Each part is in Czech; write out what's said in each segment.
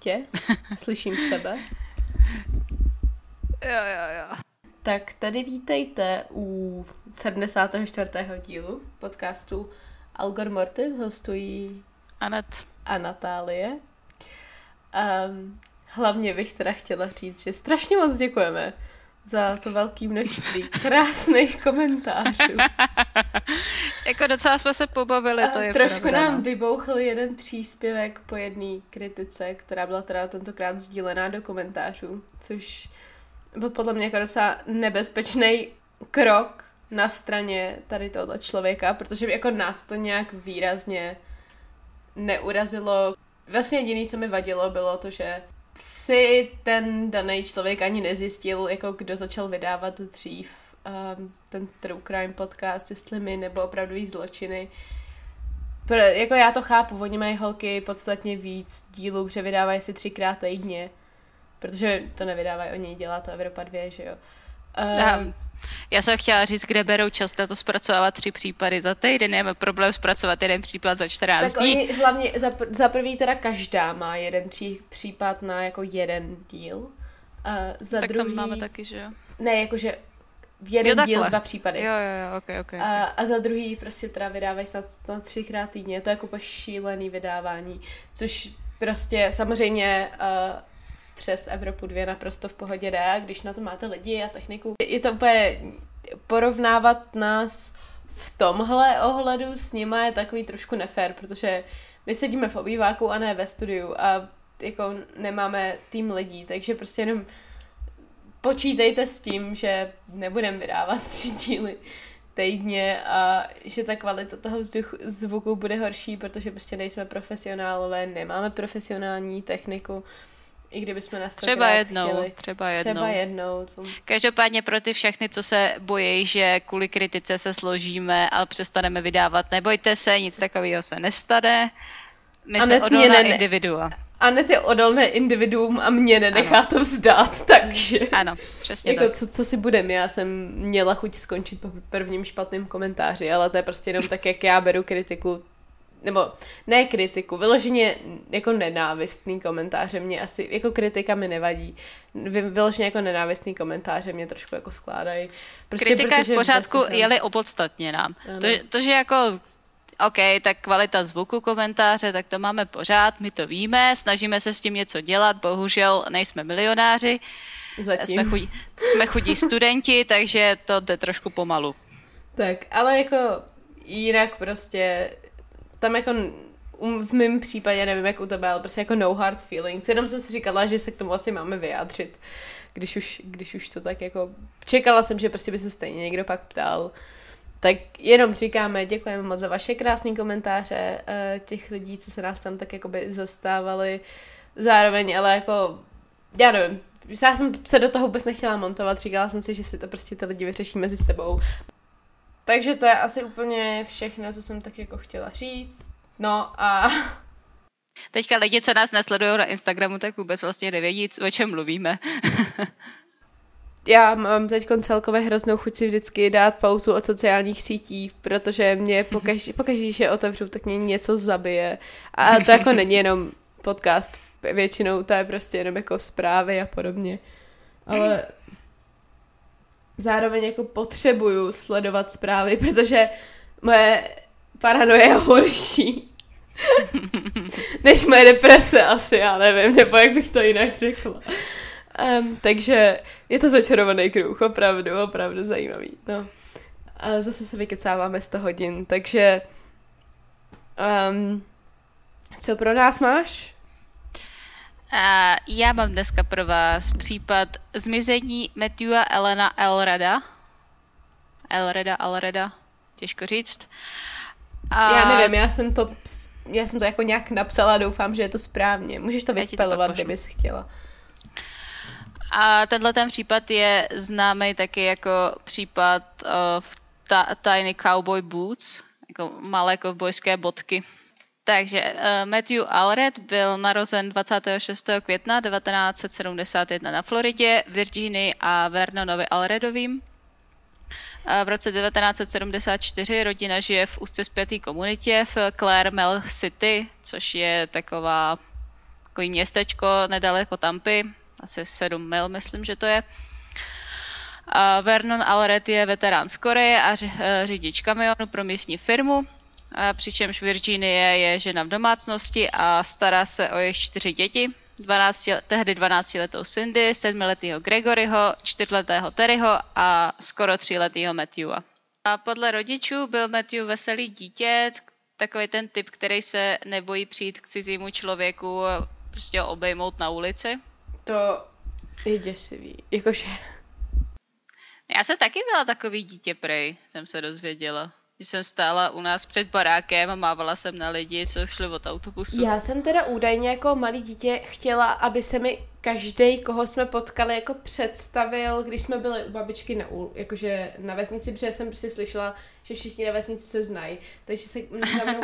tě, slyším sebe. Jo, jo, jo. Tak tady vítejte u 74. dílu podcastu Algor Mortis, hostují Anet. a Natálie. Um, hlavně bych teda chtěla říct, že strašně moc děkujeme za to velké množství krásných komentářů. jako docela jsme se pobavili, to je Trošku pravda, nám no. vybouchl jeden příspěvek po jedné kritice, která byla teda tentokrát sdílená do komentářů, což byl podle mě jako docela nebezpečný krok na straně tady tohoto člověka, protože jako nás to nějak výrazně neurazilo. Vlastně jediné, co mi vadilo, bylo to, že si ten daný člověk ani nezjistil, jako kdo začal vydávat dřív um, ten True Crime podcast, jestli my nebo opravdový zločiny. Pro, jako já to chápu, oni mají holky podstatně víc dílů, že vydávají si třikrát týdně, protože to nevydávají oni, dělá to Evropa 2, že jo. Um, já jsem chtěla říct, kde berou čas na to zpracovávat tři případy za týden, nemáme problém zpracovat jeden případ za 14 tak dní. oni hlavně za, za prvý teda každá má jeden pří, případ na jako jeden díl. Uh, za tak druhý... tam máme taky, že jo? Ne, jakože v jeden Jo, díl dva případy. Jo, jo, jo, ok, ok. A, a za druhý prostě teda vydávají snad, snad třikrát týdně. Je to jako úplně šílený vydávání, což prostě samozřejmě uh, přes Evropu 2 naprosto v pohodě jde, když na to máte lidi a techniku. Je to úplně porovnávat nás v tomhle ohledu s nima je takový trošku nefér, protože my sedíme v obýváku a ne ve studiu a jako nemáme tým lidí, takže prostě jenom počítejte s tím, že nebudeme vydávat tři díly týdně a že ta kvalita toho vzduchu, zvuku bude horší, protože prostě nejsme profesionálové, nemáme profesionální techniku, i kdybychom nás Třeba jednou, chtěli. třeba jednou. Třeba jednou. To... Každopádně pro ty všechny, co se bojí, že kvůli kritice se složíme a přestaneme vydávat, nebojte se, nic takového se nestane. My A jsme odolná ne- individua. Anet je odolné individuum a mě nenechá ano. to vzdát, takže... Ano, přesně Jako tak. co, co si budem, já jsem měla chuť skončit po prvním špatném komentáři, ale to je prostě jenom tak, jak já beru kritiku, nebo ne kritiku, vyloženě jako nenávistný komentáře mě asi, jako kritika mi nevadí, Vy- vyloženě jako nenávistný komentáře mě trošku jako skládají. Prostě Kritika je v protože pořádku, vlastně- je-li opodstatněná. To, to, že jako OK, tak kvalita zvuku komentáře, tak to máme pořád, my to víme, snažíme se s tím něco dělat, bohužel nejsme milionáři, Zatím. jsme chudí, jsme chudí studenti, takže to jde trošku pomalu. Tak, ale jako jinak prostě tam jako um, v mém případě, nevím jak u tebe, ale prostě jako no hard feelings. Jenom jsem si říkala, že se k tomu asi máme vyjádřit, když už, když už to tak jako... Čekala jsem, že prostě by se stejně někdo pak ptal. Tak jenom říkáme, děkujeme moc za vaše krásné komentáře eh, těch lidí, co se nás tam tak jakoby zastávali. Zároveň, ale jako, já nevím, já jsem se do toho vůbec nechtěla montovat, říkala jsem si, že si to prostě ty lidi vyřeší mezi sebou. Takže to je asi úplně všechno, co jsem tak jako chtěla říct. No a Teďka lidi, co nás nesledují na Instagramu, tak vůbec vlastně nevědí, o čem mluvíme. já mám teď celkově hroznou chuť si vždycky dát pauzu od sociálních sítí, protože mě pokaždé, když je otevřu, tak mě něco zabije. A to jako není jenom podcast, většinou to je prostě jenom jako zprávy a podobně. Ale zároveň jako potřebuju sledovat zprávy, protože moje paranoje je horší. Než moje deprese asi, já nevím, nebo jak bych to jinak řekla. Um, takže je to začarovaný kruh, opravdu, opravdu zajímavý. No. A zase se vykecáváme 100 hodin, takže um, co pro nás máš? A já mám dneska pro vás případ zmizení Matthewa Elena Elreda. Elreda, Elreda, těžko říct. A Já nevím, já jsem to já jsem to jako nějak napsala, doufám, že je to správně. Můžeš to vyspelovat, kdyby jsi chtěla. A tenhle ten případ je známý taky jako případ uh, Tiny Cowboy Boots, jako malé kovbojské bodky. Takže uh, Matthew Allred byl narozen 26. května 1971 na Floridě, Virginii a Vernonovi Allredovým. V roce 1974 rodina žije v úzce zpěté komunitě v Clare Mill City, což je taková, takový městečko nedaleko Tampy, asi 7 mil, myslím, že to je. A Vernon Alred je veterán z Koreje a řidič kamionu pro místní firmu, přičemž Virginie je žena v domácnosti a stará se o jejich čtyři děti. 12, tehdy 12-letou Cindy, 7-letého Gregoryho, 4-letého Terryho a skoro 3-letého Matthewa. A podle rodičů byl Matthew veselý dítě, takový ten typ, který se nebojí přijít k cizímu člověku prostě obejmout na ulici. To je děsivý. Jakože... Já jsem taky byla takový dítě prej, jsem se dozvěděla. Když jsem stála u nás před barákem a mávala jsem na lidi, co šli od autobusu. Já jsem teda údajně jako malý dítě chtěla, aby se mi každý, koho jsme potkali, jako představil, když jsme byli u babičky na, jakože na vesnici, protože jsem prostě slyšela, že všichni na vesnici se znají. Takže se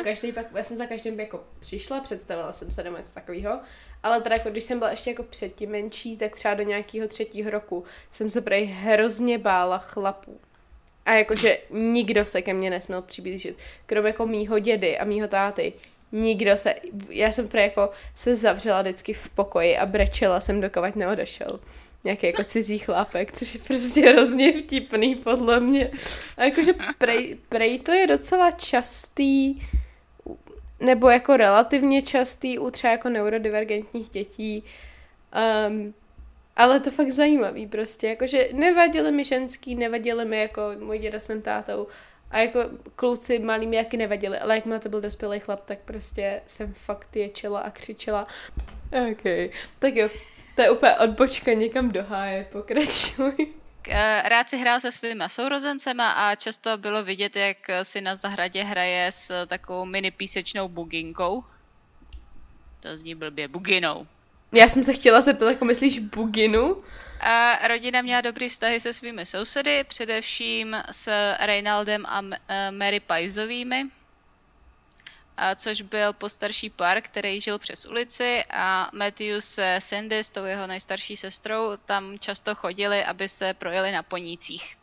každý, pak já jsem za každým jako přišla, představila jsem se nebo něco takového. Ale teda jako, když jsem byla ještě jako předtím menší, tak třeba do nějakého třetího roku jsem se prej hrozně bála chlapů. A jakože nikdo se ke mně nesměl přiblížit, kromě jako mýho dědy a mýho táty. Nikdo se, já jsem prý jako se zavřela vždycky v pokoji a brečela jsem dokovat neodešel. Nějaký jako cizí chlápek, což je prostě hrozně vtipný podle mě. A jakože prej, prej to je docela častý, nebo jako relativně častý u třeba jako neurodivergentních dětí. Um, ale to fakt zajímavý prostě, jakože nevadili mi ženský, nevadili mi jako můj děda s mým tátou a jako kluci malí mi jaký nevadili, ale jak má to byl dospělý chlap, tak prostě jsem fakt ječela a křičela. OK, tak jo, to je úplně odbočka někam do háje, pokračuj. Rád si hrál se svými sourozencema a často bylo vidět, jak si na zahradě hraje s takovou mini písečnou buginkou. To zní blbě, buginou. Já jsem se chtěla zeptat, jako myslíš buginu? A rodina měla dobrý vztahy se svými sousedy, především s Reynaldem a e, Mary Pajzovými, což byl postarší pár, který žil přes ulici a Matthew se Cindy s tou jeho nejstarší sestrou tam často chodili, aby se projeli na ponících.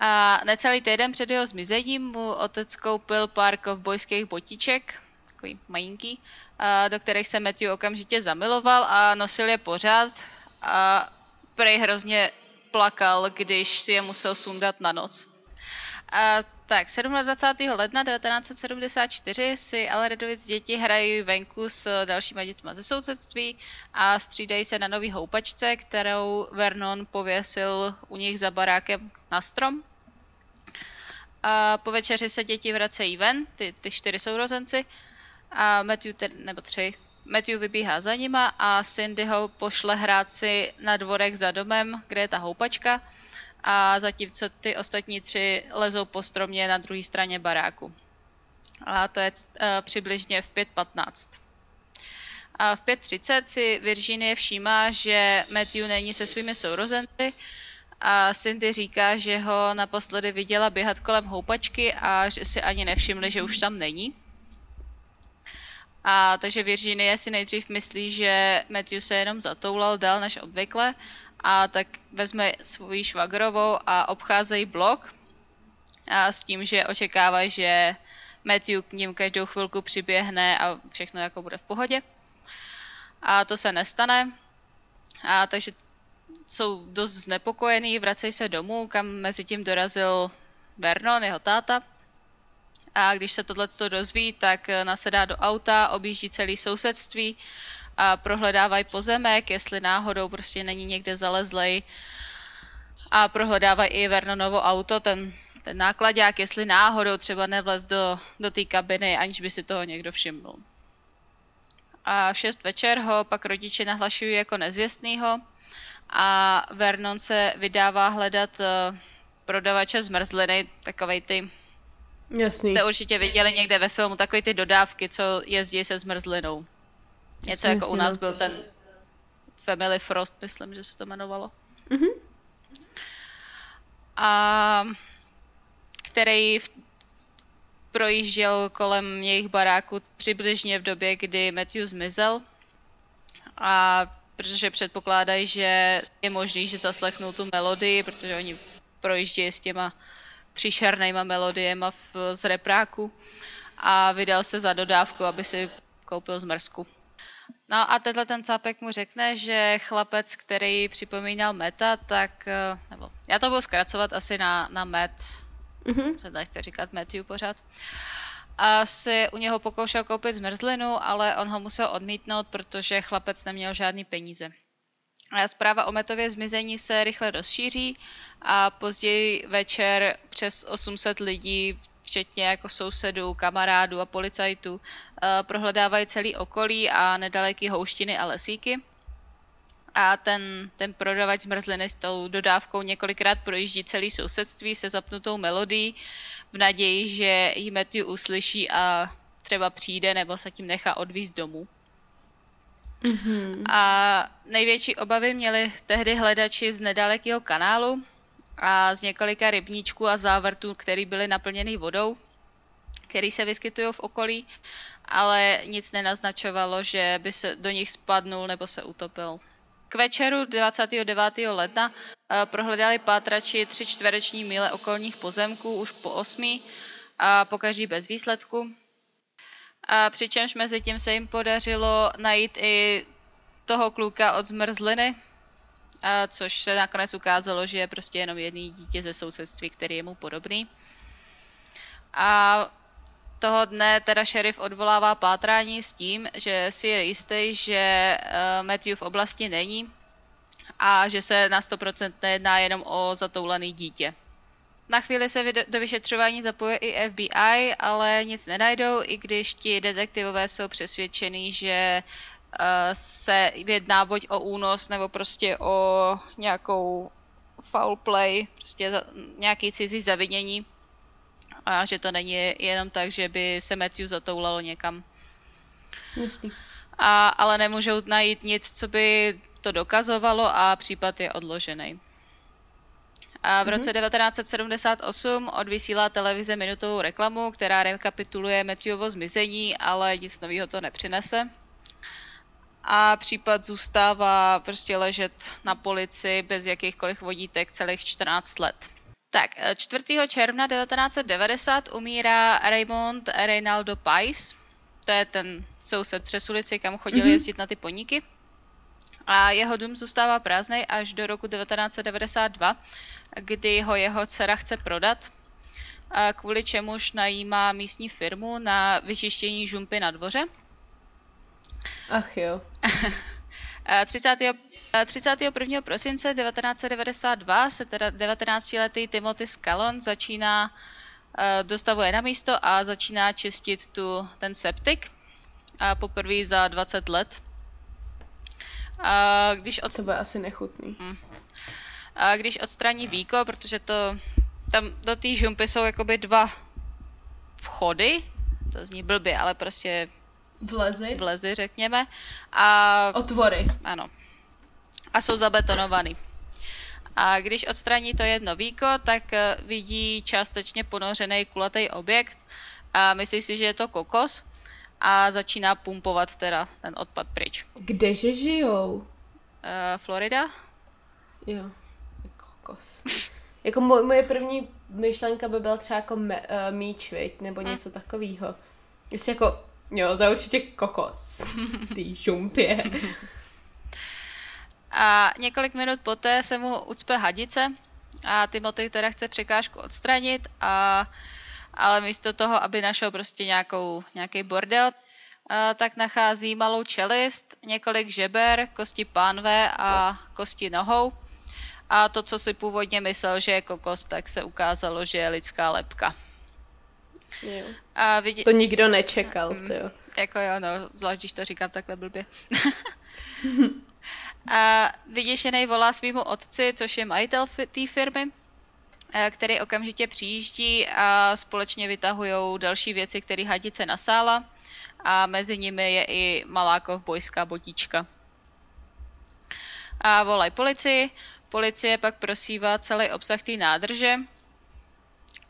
A necelý týden před jeho zmizením mu otec koupil pár kovbojských botiček, takový majinký, do kterých se Matthew okamžitě zamiloval a nosil je pořád a prej hrozně plakal, když si je musel sundat na noc. A tak, 27. ledna 1974 si Alredovic děti hrají venku s dalšíma dětma ze sousedství a střídají se na nový houpačce, kterou Vernon pověsil u nich za barákem na strom. A po večeři se děti vracejí ven, ty, ty čtyři sourozenci, a Matthew, tedy, nebo tři, Matthew vybíhá za nima a Cindy ho pošle hrát si na dvorek za domem, kde je ta houpačka a zatímco ty ostatní tři lezou po stromě na druhé straně baráku. A to je uh, přibližně v 5.15. A v 5.30 si Virginie všímá, že Matthew není se svými sourozenci a Cindy říká, že ho naposledy viděla běhat kolem houpačky a že si ani nevšimli, že už tam není. A takže Virginie si nejdřív myslí, že Matthew se jenom zatoulal dál než obvykle a tak vezme svou švagrovou a obcházejí blok a s tím, že očekávají, že Matthew k ním každou chvilku přiběhne a všechno jako bude v pohodě. A to se nestane. A takže jsou dost znepokojení, vracejí se domů, kam mezi tím dorazil Vernon, jeho táta a když se tohle dozví, tak eh, nasedá do auta, objíždí celý sousedství a prohledávají pozemek, jestli náhodou prostě není někde zalezlej a prohledávají i Vernonovo auto, ten, ten nákladák, jestli náhodou třeba nevlez do, do té kabiny, aniž by si toho někdo všimnul. A v 6 večer ho pak rodiče nahlašují jako nezvěstnýho a Vernon se vydává hledat eh, prodavače zmrzliny, takovej ty Jasný. To určitě viděli někde ve filmu, takový ty dodávky, co jezdí se zmrzlinou. Něco Jasně, jako jasně, u nás no. byl ten Family Frost, myslím, že se to jmenovalo. Mhm. A který v, projížděl kolem jejich baráku přibližně v době, kdy Matthew zmizel. A protože předpokládají, že je možný, že zaslechnou tu melodii, protože oni projíždějí s těma příšernýma melodiema v, z repráku a vydal se za dodávku, aby si koupil zmrzku. No a tenhle ten cápek mu řekne, že chlapec, který připomínal Meta, tak, eh, nebo já to budu zkracovat asi na, na Met, Mhm. se nechce říkat Matthew pořád, a si u něho pokoušel koupit zmrzlinu, ale on ho musel odmítnout, protože chlapec neměl žádný peníze. Zpráva o Metově zmizení se rychle rozšíří a později večer přes 800 lidí, včetně jako sousedů, kamarádů a policajtů, eh, prohledávají celý okolí a nedaleký houštiny a lesíky. A ten, ten prodavač zmrzliny s tou dodávkou několikrát projíždí celý sousedství se zapnutou melodií v naději, že ji Matthew uslyší a třeba přijde nebo se tím nechá odvízt domů. Mhm. A největší obavy měli tehdy hledači z nedalekého kanálu a z několika rybníčků a závrtů, které byly naplněny vodou, který se vyskytují v okolí, ale nic nenaznačovalo, že by se do nich spadnul nebo se utopil. K večeru 29. ledna eh, prohledali pátrači tři čtvereční míle okolních pozemků už po osmi a pokaždý bez výsledku. A přičemž mezi tím se jim podařilo najít i toho kluka od zmrzliny, a což se nakonec ukázalo, že je prostě jenom jedný dítě ze sousedství, který je mu podobný. A toho dne teda šerif odvolává pátrání s tím, že si je jistý, že eh, Matthew v oblasti není a že se na 100% nejedná jenom o zatoulený dítě. Na chvíli se do vyšetřování zapoje i FBI, ale nic nenajdou, i když ti detektivové jsou přesvědčení, že uh, se jedná buď o únos nebo prostě o nějakou foul play, prostě za, nějaký cizí zavinění a že to není jenom tak, že by se Matthew zatoulal někam. Jasný. A, ale nemůžou najít nic, co by to dokazovalo a případ je odložený. A v roce 1978 odvysílá televize minutovou reklamu, která rekapituluje Matthewovo zmizení, ale nic nového to nepřinese. A případ zůstává prostě ležet na polici bez jakýchkoliv vodítek celých 14 let. Tak, eh, 4. června 1990 umírá Raymond Reynaldo Pais. To je ten soused přes ulici, kam chodil Mhm. jezdit na ty poníky. A jeho dům zůstává prázdný až do roku 1992, kdy ho jeho dcera chce prodat, a kvůli čemuž najímá místní firmu na vyčištění žumpy na dvoře. Ach jo. A 30. a 31. prosince 1992 se teda 19-letý Timothy Scallon začíná eh, dostavuje na místo a začíná čistit tu, ten septik. A poprvé za 20 let. A když, od, To bude asi nechutný. A když odstraní víko, protože to tam do té žumpy jsou jakoby dva vchody, to zní blbě, ale prostě Vlezy? vlezy, řekněme. A Otvory. Ano. A jsou zabetonovaný. A když odstraní to jedno víko, tak eh, vidí částečně ponořený kulatý objekt a myslí si, že je to kokos a začíná pumpovat teda ten odpad pryč. Kdeže žijou? Uh, Florida? Jo. Kokos. Jako mo- moje první myšlenka by byla třeba jako me- uh, míč, viď? nebo něco takového. Jestli jako, jo, to je určitě kokos. Ty žumpě. A několik minut poté se mu ucpe hadice a Timothy teda chce překážku odstranit, a, ale místo toho, aby našel prostě nějakou, nějaký bordel, a, tak nachází malou čelist, několik žeber, kosti pánve a kosti nohou. A to, co si původně myslel, že je kokos, tak se ukázalo, že je lidská lepka. Jo. A vidí... To nikdo nečekal, to jo. Jako jo, no, zvlášť když to říkám takhle blbě. a vyděšený volá svýmu otci, což je majitel té firmy. eh, který okamžitě přijíždí a společně vytahují další věci, které hadice nasála a mezi nimi je i malá kovbojská botička. A volaj policii. Policie pak prosívá celý obsah té nádrže,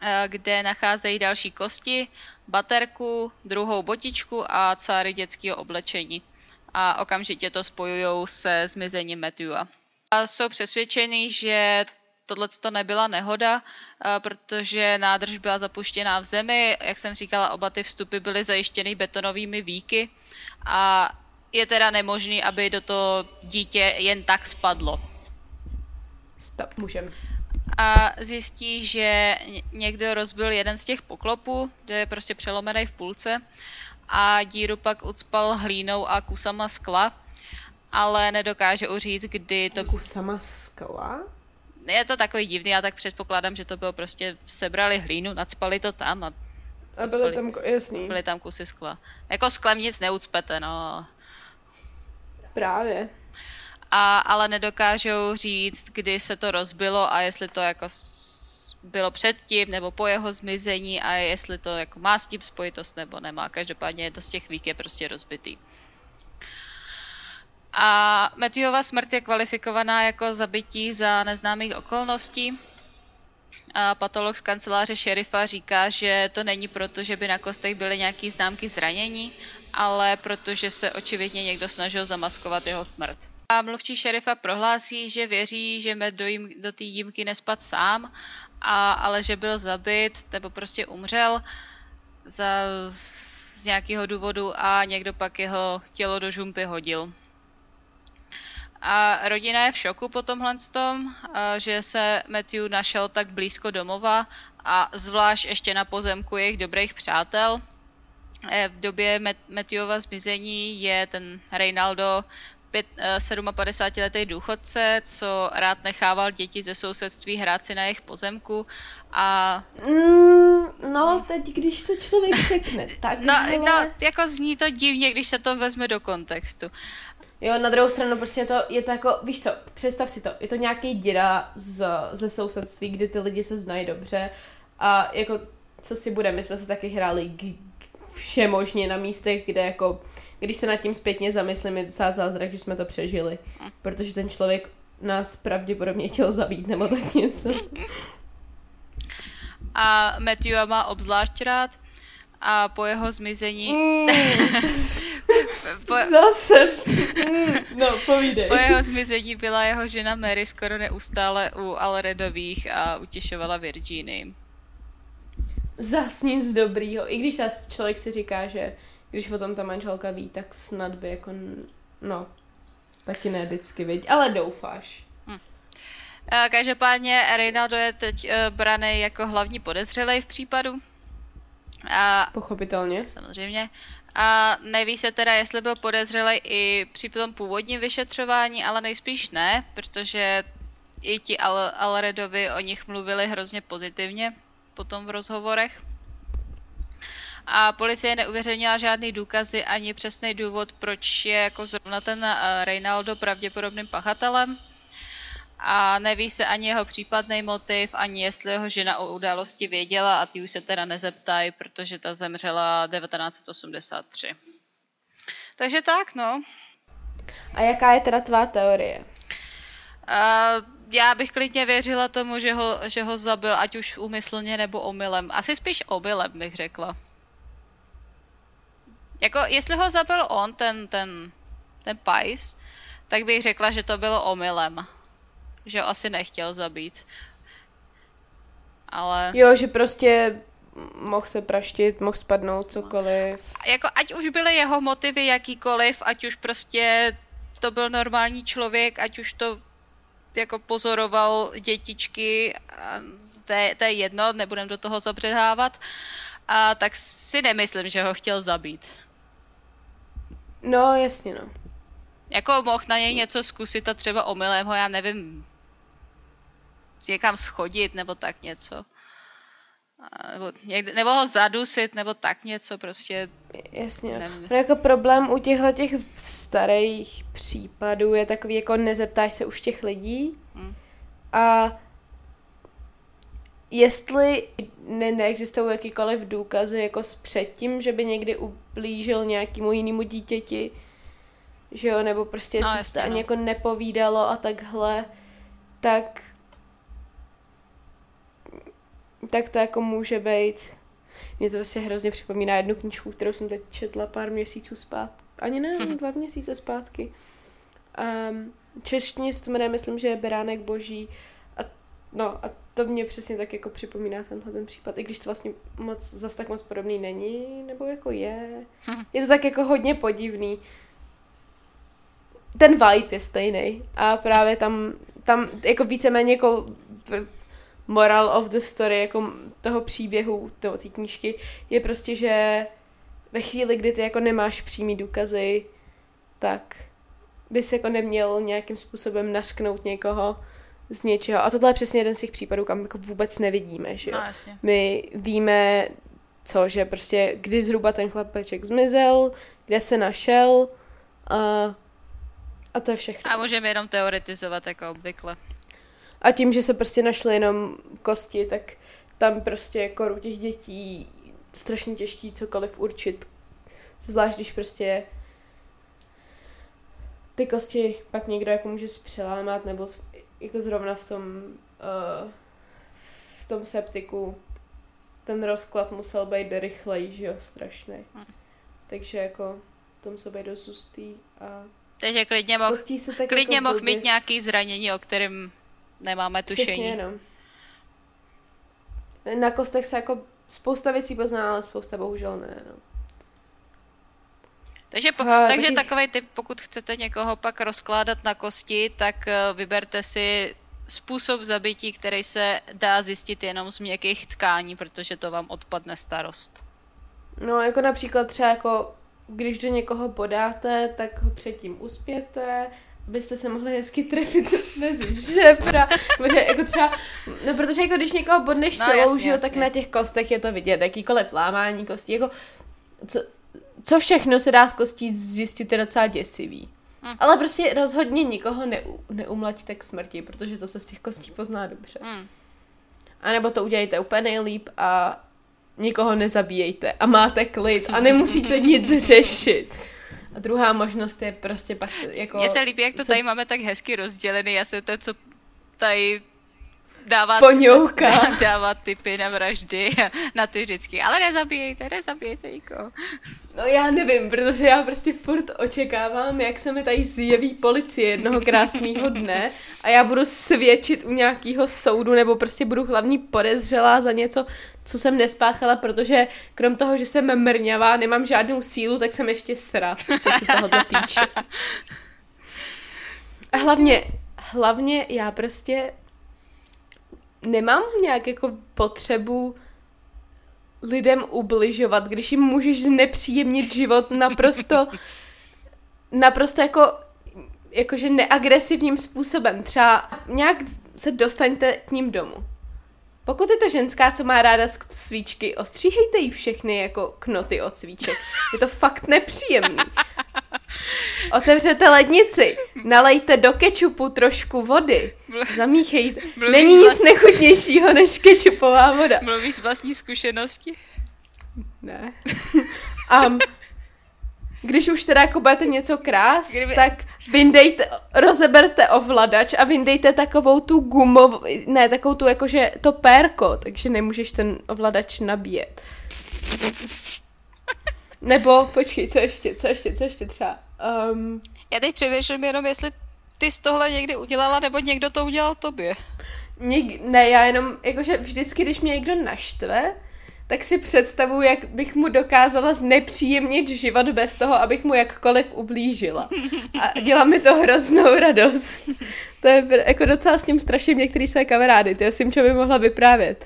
eh, kde nacházejí další kosti, baterku, druhou botičku a cáry dětského oblečení. A okamžitě to spojují se zmizením Matthewa. A jsou přesvědčení, že tohle to nebyla nehoda, eh, protože nádrž byla zapuštěná v zemi. Jak jsem říkala, oba ty vstupy byly zajištěny betonovými víky a je teda nemožný, aby do toho dítě jen tak spadlo. Stop, můžeme. A zjistí, že někdo rozbil jeden z těch poklopů, kde je prostě přelomený v půlce a díru pak ucpal hlínou a kusama skla, ale nedokáže uříct, kdy to... Kusama skla? Je to takový divný, já tak předpokládám, že to bylo prostě, sebrali hlínu, nacpali to tam a... A byly tam, jasný. Byly tam kusy skla. Jako sklem nic neucpete, no. Právě. A, ale nedokážou říct, kdy se to rozbilo a jestli to jako bylo předtím nebo po jeho zmizení a jestli to jako má s tím spojitost nebo nemá. Každopádně je to z těch vík je prostě rozbitý. A Matthewova smrt je kvalifikovaná jako zabití za neznámých okolností. A patolog z kanceláře šerifa říká, že to není proto, že by na kostech byly nějaké známky zranění, ale protože se očividně někdo snažil zamaskovat jeho smrt. A mluvčí šerifa prohlásí, že věří, že Matt do, jim, do té jímky nespad sám, a, ale že byl zabit nebo prostě umřel za, z nějakého důvodu a někdo pak jeho tělo do žumpy hodil. A rodina je v šoku po tomhle tom, že se Matthew našel tak blízko domova a zvlášť ještě na pozemku jejich dobrých přátel. E, v době Matthewova zmizení je ten Reynaldo 57-letý eh, důchodce, co rád nechával děti ze sousedství hrát si na jejich pozemku a... Mm, no, teď když to člověk řekne, tak no, no, jako zní to divně, když se to vezme do kontextu. Jo, na druhou stranu prostě je to, je to jako, víš co, představ si to, je to nějaký díra z, ze sousedství, kdy ty lidi se znají dobře a jako, co si bude, my jsme se taky hráli všemožně na místech, kde jako když se nad tím zpětně zamyslím, je docela zázrak, že jsme to přežili. Protože ten člověk nás pravděpodobně chtěl zabít nebo tak něco. A Matthew má obzvlášť rád a po jeho zmizení... Mm, po... Zase. Mm, no, povídej. Po jeho zmizení byla jeho žena Mary skoro neustále u Alredových a utěšovala Virginii. Zas nic dobrýho. I když člověk si říká, že když o tom ta manželka ví, tak snad by jako, no, taky ne vždycky, viď, ale doufáš. Hm. Každopádně Reynaldo je teď uh, braný jako hlavní podezřelý v případu. A, Pochopitelně. Samozřejmě. A neví se teda, jestli byl podezřelý i při tom původním vyšetřování, ale nejspíš ne, protože i ti Al- Alredovi o nich mluvili hrozně pozitivně potom v rozhovorech a policie neuvěřenila žádný důkazy ani přesný důvod, proč je jako zrovna ten eh, Reynaldo pravděpodobným pachatelem. A neví se ani jeho případný motiv, ani jestli jeho žena o události věděla a ty už se teda nezeptají, protože ta zemřela 1983. Takže tak, no. A jaká je teda tvá teorie? Uh, já bych klidně věřila tomu, že ho, že ho zabil, ať už úmyslně nebo omylem. Asi spíš omylem bych řekla. Jako, jestli ho zabil on, ten, ten, ten pajs, tak bych řekla, že to bylo omylem. Že ho asi nechtěl zabít. Ale... Jo, že prostě mohl se praštit, mohl spadnout cokoliv. Jako, ať už byly jeho motivy jakýkoliv, ať už prostě to byl normální člověk, ať už to jako pozoroval dětičky, to je, to je jedno, nebudem do toho zabředávat, a tak si nemyslím, že ho chtěl zabít. No, jasně, no. Jako mohl na něj něco zkusit a třeba omylem ho, já nevím, někam schodit nebo tak něco. Nebo, někde, nebo ho zadusit, nebo tak něco prostě. Jasně. Nevím. No jako problém u těchto těch starých případů je takový, jako nezeptáš se už těch lidí. Hmm. A jestli ne, neexistují jakýkoliv důkazy jako s předtím, že by někdy ublížil nějakému jinému dítěti, že jo, nebo prostě jestli No, se to jasně, ani no. jako nepovídalo a takhle, tak tak to jako může být. Mě to vlastně hrozně připomíná jednu knížku, kterou jsem teď četla pár měsíců zpátky. Ani ne, Mhm. dva měsíce zpátky. Um, češtině se to jmenuje, myslím, že je Beránek boží. A, no a to mě přesně tak jako připomíná tenhle ten případ, i když to vlastně moc, zas tak moc podobný není, nebo jako je. Mhm. Je to tak jako hodně podivný. Ten vibe je stejný a právě tam, tam jako víceméně jako moral of the story, jako toho příběhu, toho té knížky, je prostě, že ve chvíli, kdy ty jako nemáš přímý důkazy, tak bys jako neměl nějakým způsobem nařknout někoho z něčeho. A tohle je přesně jeden z těch případů, kam jako vůbec nevidíme, že jo. No jasně. My víme, co, že prostě kdy zhruba ten chlapeček zmizel, kde se našel a, a to je všechno. A můžeme jenom teoretizovat jako obvykle. A tím, že se prostě našly jenom kosti, tak tam prostě jako u těch dětí strašně těžký cokoliv určit. Zvlášť, když prostě ty kosti pak někdo jako může přelámat, nebo jako zrovna v tom uh, v tom septiku ten rozklad musel být rychlej, že jo, strašný. Hm. Takže jako to musel být dost hustý a Takže klidně mohl, se tak klidně jako mohl mít nějaký zranění, o kterém nemáme tušení. Přesně, no. Na kostech se jako spousta věcí pozná, ale spousta bohužel ne, no. Takže, po, A takže taky- takový typ, pokud chcete někoho pak rozkládat na kosti, tak eh, vyberte si způsob zabití, který se dá zjistit jenom z měkkých tkání, protože to vám odpadne starost. No, jako například třeba jako, když do někoho podáte, tak ho předtím uspěte, abyste se mohli hezky trefit mezi žebra. Protože jako třeba, no protože jako když někoho bodneš No, silou, jasně, jo, tak jasně. na těch kostech je to vidět, jakýkoliv lámání kostí, jako co, co všechno se dá z kostí zjistit je docela děsivý. Hm. Ale prostě rozhodně nikoho neu, neumlaťte k smrti, protože to se z těch kostí pozná dobře. Hmm. A nebo to udělejte úplně nejlíp a nikoho nezabíjejte a máte klid a nemusíte nic řešit. A druhá možnost je prostě pak jako... Mně se líbí, jak to se tady máme tak hezky rozdělený. Já jsem to, co tady dává, Poňouká. dává typy na vraždy na ty vždycky. Ale nezabíjejte, nezabíjejte nikoho. No já nevím, protože já prostě furt očekávám, jak se mi tady zjeví policie jednoho krásného dne a já budu svědčit u nějakého soudu nebo prostě budu hlavní podezřelá za něco, co jsem nespáchala, protože krom toho, že jsem mrňavá, nemám žádnou sílu, tak jsem ještě srat, co se tohoto týče. A hlavně, hlavně já prostě nemám nějak jako potřebu lidem ubližovat, když jim můžeš znepříjemnit život naprosto, naprosto jako, jakože neagresivním způsobem. Třeba nějak se dostaňte k ním domů. Pokud je to ženská, co má ráda svíčky, ostříhejte jí všechny jako knoty od svíček. Je to fakt nepříjemný. Otevřete lednici, nalejte do kečupu trošku vody, zamíchejte. Mluvíš Není nic vlastně- nechutnějšího než kečupová voda. Mluvíš z vlastní zkušenosti? Ne. Um, když už teda jako budete něco krást, Kdyby- Kdyby... tak vyndejte, rozeberte ovladač a vyndejte takovou tu gumovou, ne, takovou tu jakože to pérko, takže nemůžeš ten ovladač nabíjet. Nebo, počkej, co ještě, co ještě, co ještě třeba? Um, Já teď přemýšlím jenom, jestli ty jsi tohle někdy udělala, nebo někdo to udělal tobě. Něk, ne, já jenom, jakože vždycky, když mě někdo naštve, tak si představuji, jak bych mu dokázala znepříjemnit život bez toho, abych mu jakkoliv ublížila. A dělá mi to hroznou radost. To je jako docela s tím straším některý své kamarády, to jsem čo by mohla vyprávět.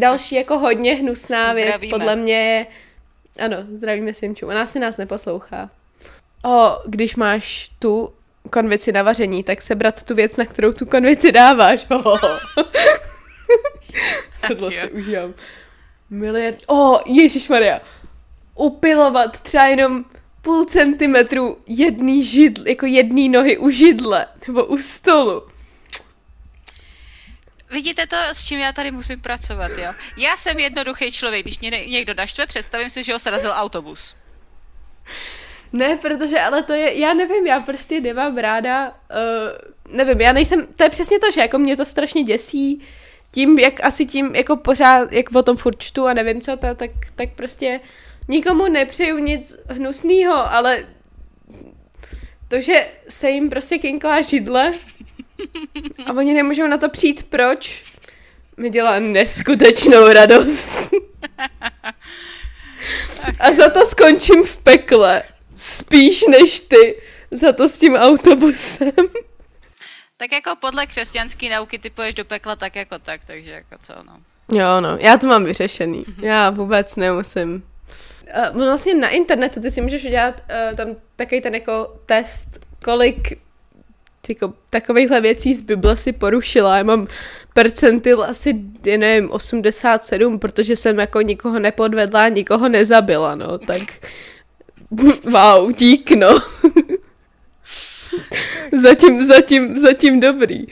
Další jako hodně hnusná věc, Zdravíme. podle mě je, ano, zdravíme Simču, ona si nás neposlouchá. O, když máš tu konvici na vaření, tak sebrat tu věc, na kterou tu konvici dáváš. Tohle si užívám. Miliard... O, Ježíš Maria. Upilovat třeba jenom půl centimetru jedný židl, jako jedný nohy u židle, nebo u stolu. vidíte to, s čím já tady musím pracovat, jo? Já jsem jednoduchý člověk, když mě někdo naštve, představím si, že ho srazil autobus. Ne, protože ale to je, já nevím, já prostě nemám ráda, uh, nevím, já nejsem, to je přesně to, že jako mě to strašně děsí, tím, jak asi tím, jako pořád, jak o tom furt čtu a nevím co, to, tak, tak prostě nikomu nepřeju nic hnusného, ale to, že se jim prostě kinklá židle a oni nemůžou na to přijít, proč, mi dělá neskutečnou radost. A za to skončím v pekle. Spíš než ty. Za to s tím autobusem. Tak jako podle křesťanské nauky ty poješ do pekla tak jako tak, takže jako co no. Jo, no, já to mám vyřešený. Mhm. Já vůbec nemusím. Uh, vlastně na internetu ty si můžeš udělat uh, tam takový ten jako test, kolik jako, takovýchhle věcí z Bible si porušila. Já mám percentil asi, já nevím, 87, protože jsem jako nikoho nepodvedla, nikoho nezabila, no, tak wow, dík, no. zatím, zatím, zatím dobrý.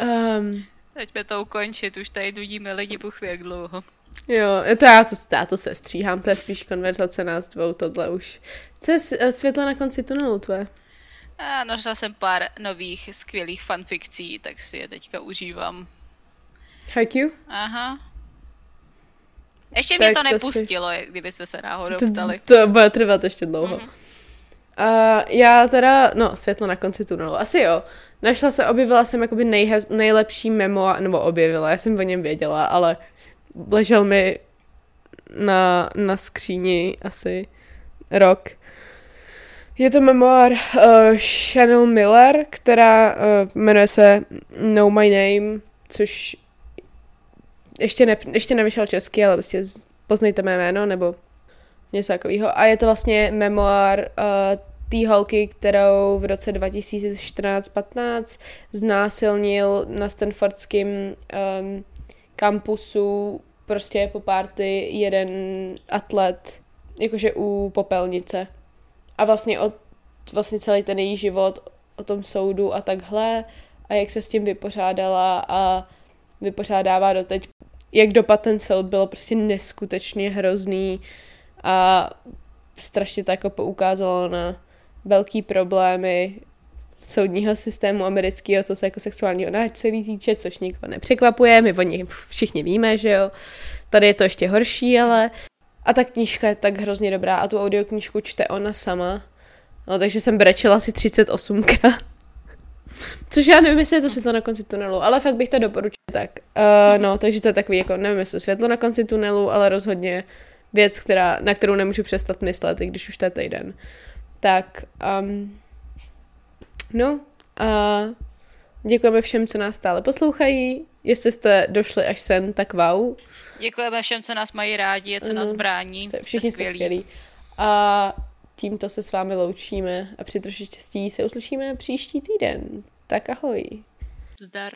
Um, Pojďme to ukončit, už tady nudíme lidi buch jak dlouho. Jo, to já to, já to se stříhám, to je spíš konverzace nás dvou, tohle už. Co je eh, světlo na konci tunelu tvé? A našla jsem pár nových skvělých fanfikcí, tak si je teďka užívám. Haikyuu? Aha. Ještě tak mě to nepustilo, si... kdybyste se náhodou ptali. To, to bude trvat ještě dlouho. Mm-hmm. Uh, já teda, no, světlo na konci tunelu, asi jo. Našla se, objevila jsem jakoby nejhez, nejlepší memo, nebo objevila, já jsem o něm věděla, ale ležel mi na, na skříni asi rok. Je to memoár uh, Chanel Miller, která uh, jmenuje se Know My Name, což ještě, ne, ještě nevyšel česky, ale prostě poznejte mé jméno, nebo něco takového. A je to vlastně memoár uh, té holky, kterou v roce 2014-15 znásilnil na Stanfordském um, kampusu prostě po párty jeden atlet, jakože u popelnice. A vlastně, od, vlastně celý ten její život o tom soudu a takhle a jak se s tím vypořádala a vypořádává doteď. Jak dopad ten soud bylo prostě neskutečně hrozný a strašně to jako poukázalo na velký problémy soudního systému amerického, co se jako sexuálního násilí týče, což nikoho nepřekvapuje, my o nich všichni víme, že jo. Tady je to ještě horší, ale... A ta knížka je tak hrozně dobrá a tu audioknížku čte ona sama. No, takže jsem brečela asi 38krát. Což já nevím, jestli je to světlo na konci tunelu, ale fakt bych to doporučila tak. Uh, no, takže to je takový jako, nevím, jestli světlo na konci tunelu, ale rozhodně věc, která, na kterou nemůžu přestat myslet, i když už to je týden. Tak, um, no, a děkujeme všem, co nás stále poslouchají. Jestli jste došli až sem, tak wow. Děkujeme všem, co nás mají rádi a co nás brání. Jste, všichni jste skvělí. A tímto se s vámi loučíme a při troši štěstí se uslyšíme příští týden. Tak ahoj. Zdar.